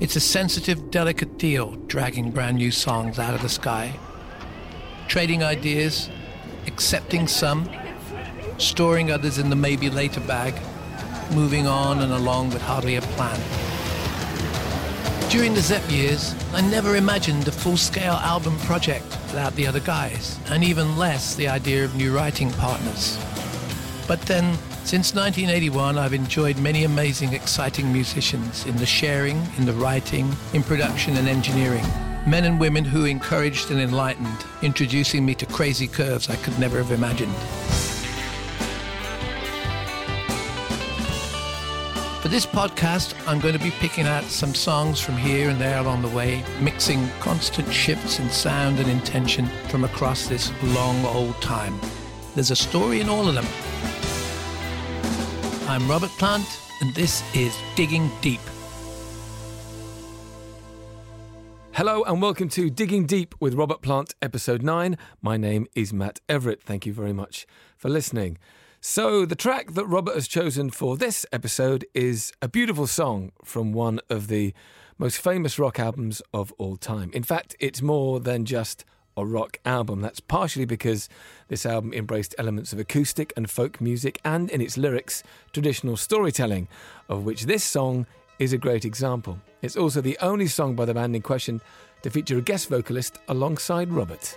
It's a sensitive, delicate deal dragging brand new songs out of the sky, trading ideas, accepting some, storing others in the maybe later bag, moving on and along with hardly a plan. During the Zepp years, I never imagined a full-scale album project without the other guys, and even less the idea of new writing partners. But then, since 1981, I've enjoyed many amazing, exciting musicians in the sharing, in the writing, in production and engineering. Men and women who encouraged and enlightened, introducing me to crazy curves I could never have imagined. For this podcast, I'm going to be picking out some songs from here and there along the way, mixing constant shifts in sound and intention from across this long old time. There's a story in all of them. I'm Robert Plant, and this is Digging Deep. Hello and welcome to Digging Deep with Robert Plant, episode 9. My name is Matt Everett. Thank you very much for listening. So, the track that Robert has chosen for this episode is a beautiful song from one of the most famous rock albums of all time. In fact, it's more than just rock album. That's partially because this album embraced elements of acoustic and folk music and, in its lyrics, traditional storytelling, of which this song is a great example. It's also the only song by the band in question to feature a guest vocalist alongside Robert.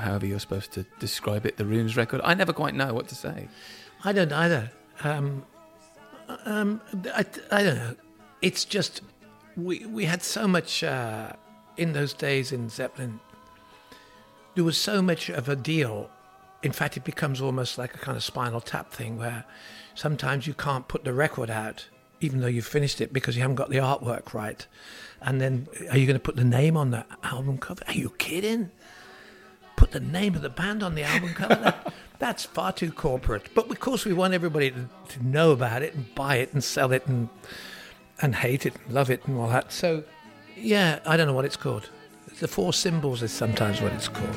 however you're supposed to describe it, the Runes record. I never quite know what to say. I don't either. Um, um, I, I, don't know. It's just, we, we had so much uh, in those days in Zeppelin. There was so much of a deal. In fact, it becomes almost like a kind of spinal tap thing where sometimes you can't put the record out even though you've finished it because you haven't got the artwork right. And then are you going to put the name on the album cover? Are you kidding? Put the name of the band on the album cover? that, that's far too corporate. But of course, we want everybody to, to know about it and buy it and sell it and and hate it and love it and all that. So, yeah, I don't know what it's called. The Four Symbols is sometimes what it's called.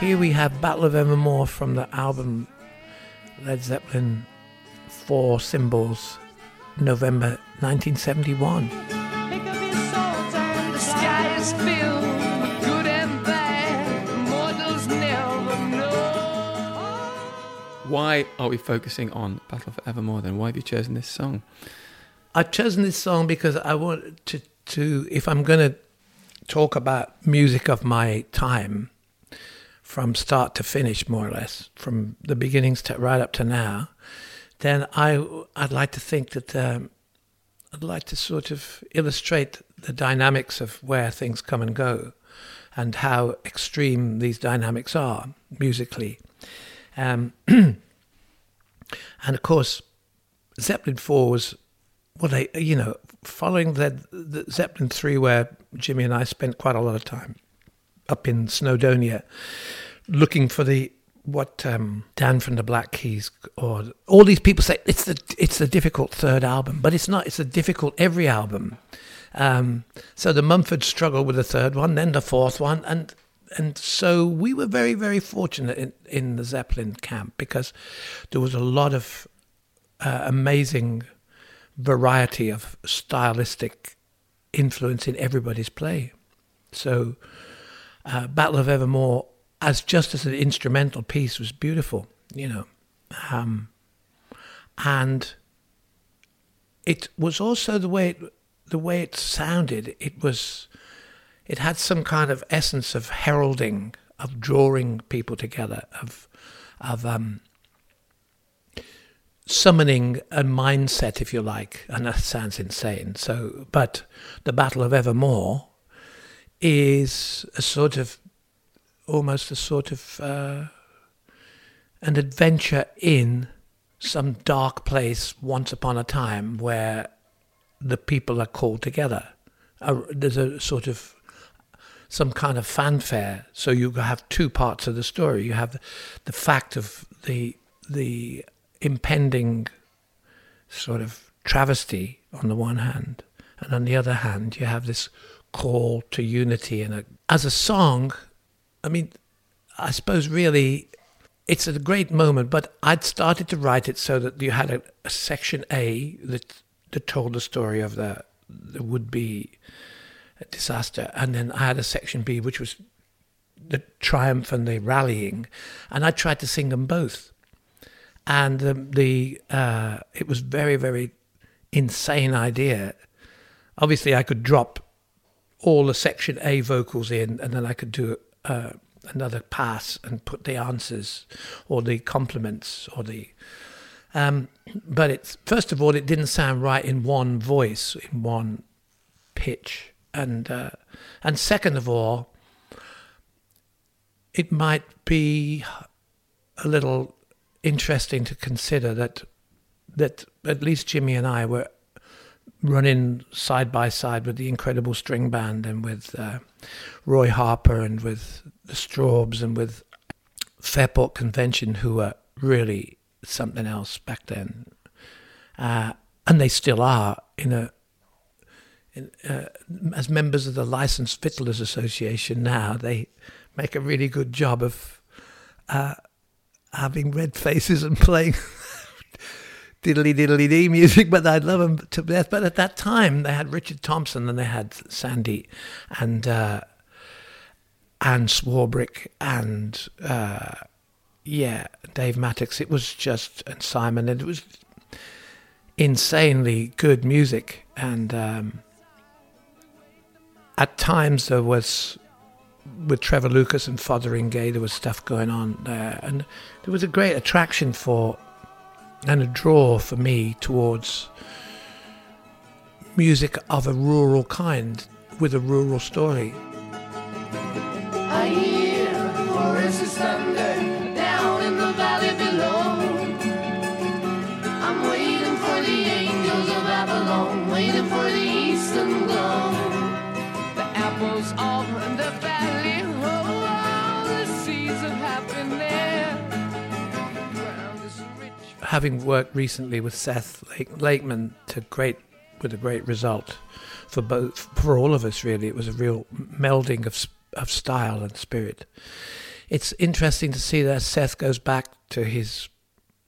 Here we have Battle of Evermore from the album Led Zeppelin Four Symbols, November 1971. Why are we focusing on Battle of Evermore then? Why have you chosen this song? I've chosen this song because I want to, to if I'm going to talk about music of my time, from start to finish, more or less, from the beginnings to right up to now, then I I'd like to think that um, I'd like to sort of illustrate the dynamics of where things come and go, and how extreme these dynamics are musically, um, and of course, Zeppelin Four was well, they you know following the, the Zeppelin Three, where Jimmy and I spent quite a lot of time up in Snowdonia, looking for the what um, Dan from the Black Keys or all these people say it's the it's the difficult third album, but it's not. It's a difficult every album. Um, so the Mumford struggled with the third one, then the fourth one, and and so we were very very fortunate in, in the Zeppelin camp because there was a lot of uh, amazing variety of stylistic influence in everybody's play. So uh, Battle of Evermore, as just as an instrumental piece, was beautiful, you know. Um, and it was also the way it, the way it sounded. It was it had some kind of essence of heralding, of drawing people together, of of um, summoning a mindset, if you like. And that sounds insane. So, but the Battle of Evermore is a sort of almost a sort of uh, an adventure in some dark place once upon a time where the people are called together. Uh, there's a sort of some kind of fanfare. So you have two parts of the story. You have the, fact of the the impending sort of travesty on the one hand, and on the other hand, you have this call to unity. And as a song, I mean, I suppose really it's a great moment, but I'd started to write it so that you had a, a section A that that told the story of the the would be disaster, and then I had a section B which was the triumph and the rallying, and I tried to sing them both, and um, the uh, it was very very insane idea. Obviously, I could drop all the section A vocals in, and then I could do uh, another pass and put the answers or the compliments or the. Um, but it's first of all, it didn't sound right in one voice, in one pitch, and uh, and second of all, it might be a little interesting to consider that that at least Jimmy and I were running side by side with the incredible string band and with uh, Roy Harper and with the Strawbs and with Fairport Convention, who were really something else back then, uh, and they still are in a. In, uh, as members of the Licensed Fiddlers Association now, they make a really good job of uh, having red faces and playing diddly diddly dee music, but I'd love them to death. But at that time, they had Richard Thompson and they had Sandy and uh, Anne Swarbrick and uh, yeah, Dave Mattacks. It was just and Simon, and it was insanely good music. And um, at times there was with Trevor Lucas and Fotheringay, there was stuff going on there, and there was a great attraction for and a draw for me towards music of a rural kind with a rural story. Having worked recently with Seth Lake- Lakeman to great with a great result for both for all of us really. It was a real melding of of style and spirit. It's interesting to see that Seth goes back to his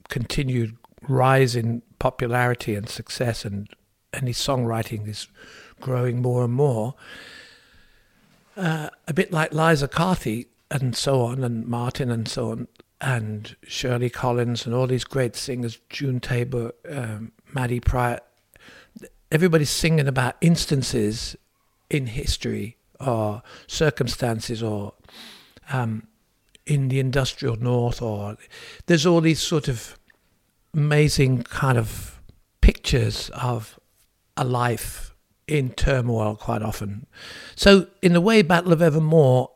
continued rise in popularity and success and and his songwriting is growing more and more. Uh, a bit like Liza Carthy and so on, and Martin and so on, and Shirley Collins and all these great singers, June Tabor, um, Maddy Prior. Everybody's singing about instances in history or circumstances or um, in the industrial north, or there's all these sort of amazing kind of pictures of a life in turmoil quite often. So, in the way, Battle of Evermore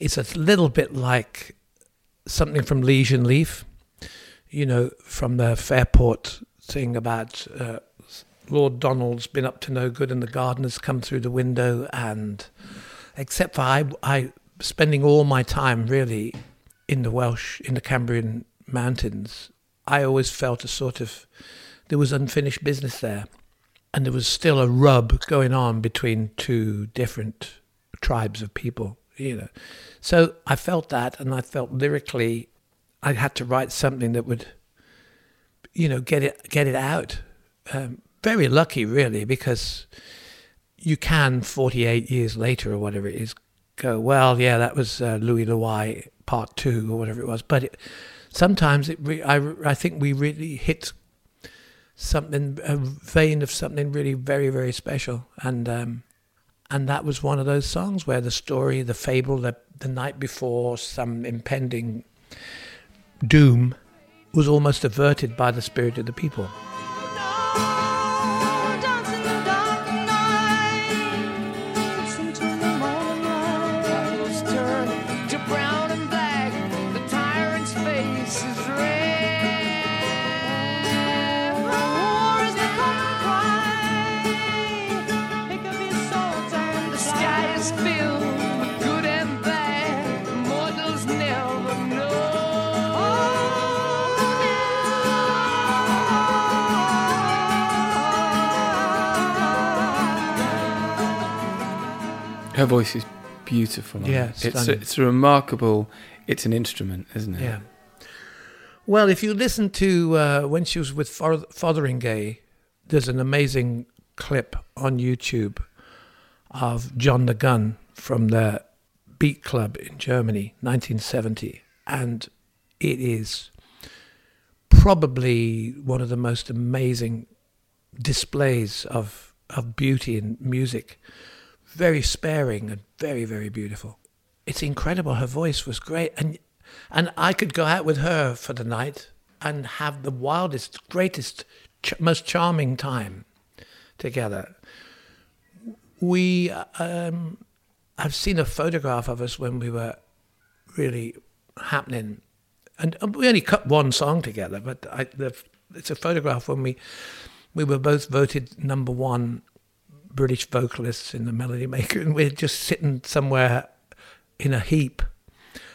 is a little bit like something from and Lief, you know, from the Fairport thing about uh, Lord Donald's been up to no good and the gardeners come through the window, and except for I, I spending all my time really in the Welsh, in the Cambrian mountains, I always felt a sort of there was unfinished business there and there was still a rub going on between two different tribes of people you know. So i felt that and i felt lyrically i had to write something that would you know get it get it out. Um, very lucky really because you can 48 years later or whatever it is go well yeah that was uh, Louie Louie part two or whatever it was. But it, sometimes it re- I, I think we really hit something a vein of something really very very special. And um, and that was one of those songs where the story, the fable, the the night before some impending doom was almost averted by the spirit of the people. Her voice is beautiful. on Yeah, it. it's a, it's a remarkable. It's an instrument, isn't it? Yeah. Well, if you listen to uh, when she was with Fo- Fotheringay, there's an amazing clip on YouTube of John the Gun from the Beat Club in Germany, 1970, and it is probably one of the most amazing displays of of beauty in music. Very sparing and very very beautiful. It's incredible. Her voice was great, and and I could go out with her for the night and have the wildest, greatest, ch- most charming time together. We, um, I've seen a photograph of us when we were really happening, and uh, we only cut one song together, but I, the, it's a photograph when we we were both voted number one British vocalists in the Melody Maker, and we're just sitting somewhere in a heap,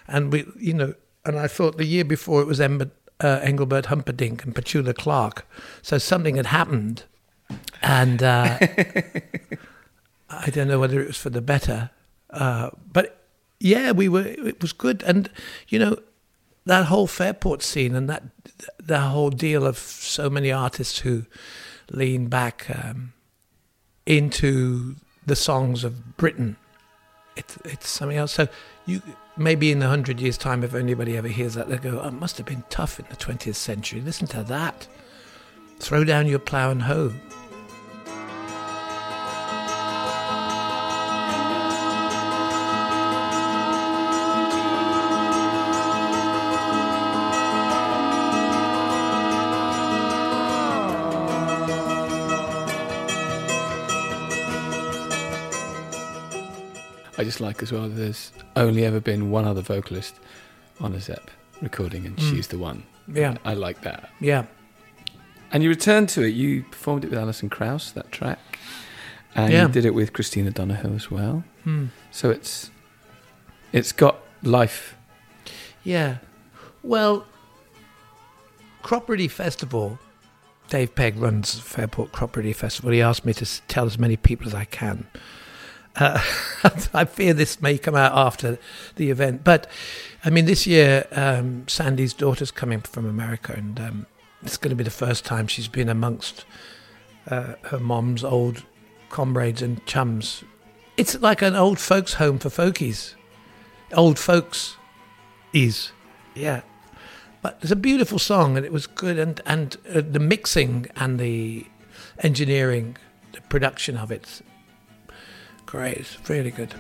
and we, you know, and I thought the year before it was Ember, uh, Engelbert Humperdinck and Petula Clark, so something had happened, and uh, I don't know whether it was for the better, uh, but yeah, we were. It was good, and you know, that whole Fairport scene and that the whole deal of so many artists who lean back um, into the songs of Britain. It's it's something else. So you maybe in a hundred years' time, if anybody ever hears that, they go, "Oh, it must have been tough in the twentieth century." Listen to that. Throw down your plough and hoe. I just like as well. There's only ever been one other vocalist on a Zepp recording, and Mm. she's the one. Yeah, I like that. yeah, And you returned to it. You performed it with Alison Krauss, that track, and Yeah. you did it with Christina Donahoe as well. Hmm. So it's it's got life. yeah. Well, Cropredy Festival. Dave Pegg runs Fairport Cropredy Festival. He asked me to tell as many people as I can. Uh, I fear this may come out after the event, but I mean, this year um, Sandy's daughter's coming from America, and um, it's going to be the first time she's been amongst uh, her mom's old comrades and chums. It's like an old folks' home for folkies. Old folks is, yeah. But it's a beautiful song, and it was good, and and uh, the mixing and the engineering, the production of it's great. It's really good.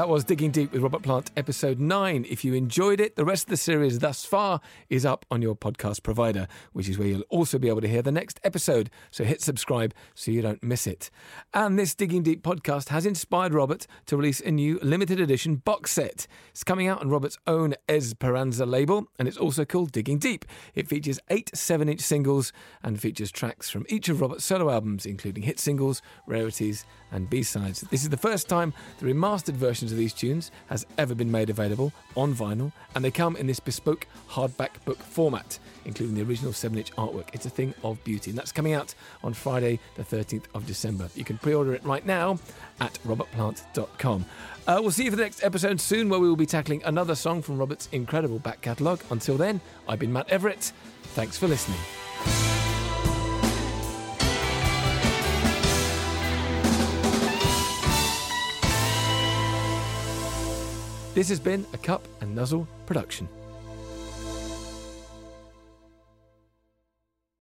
That was Digging Deep with Robert Plant, episode 9. If you enjoyed it, the rest of the series thus far is up on your podcast provider, which is where you'll also be able to hear the next episode. So hit subscribe so you don't miss it. And this Digging Deep podcast has inspired Robert to release a new limited edition box set. It's coming out on Robert's own Esperanza label, and it's also called Digging Deep. It features eight 7 inch singles and features tracks from each of Robert's solo albums, including hit singles, rarities, and B-sides. This is the first time the remastered versions of these tunes has ever been made available on vinyl, and they come in this bespoke hardback book format, including the original 7-inch artwork. It's a thing of beauty, and that's coming out on Friday, the 13th of December. You can pre-order it right now at robertplant.com. Uh, we'll see you for the next episode soon, where we will be tackling another song from Robert's incredible back catalogue. Until then, I've been Matt Everett. Thanks for listening. This has been a Cup and Nuzzle production.